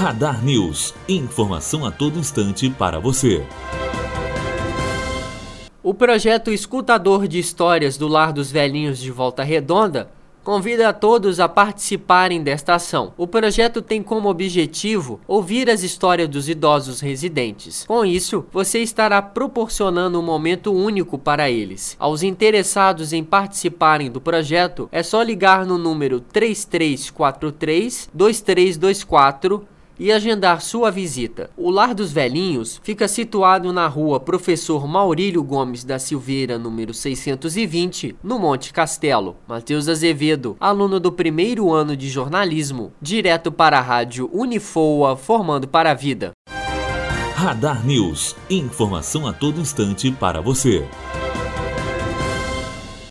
Radar News. Informação a todo instante para você. O projeto Escutador de Histórias do Lar dos Velhinhos de Volta Redonda convida a todos a participarem desta ação. O projeto tem como objetivo ouvir as histórias dos idosos residentes. Com isso, você estará proporcionando um momento único para eles. Aos interessados em participarem do projeto, é só ligar no número 3343 2324 e agendar sua visita. O Lar dos Velhinhos fica situado na rua Professor Maurílio Gomes da Silveira, número 620, no Monte Castelo. Matheus Azevedo, aluno do primeiro ano de jornalismo, direto para a rádio Unifoa, formando para a vida. Radar News. Informação a todo instante para você.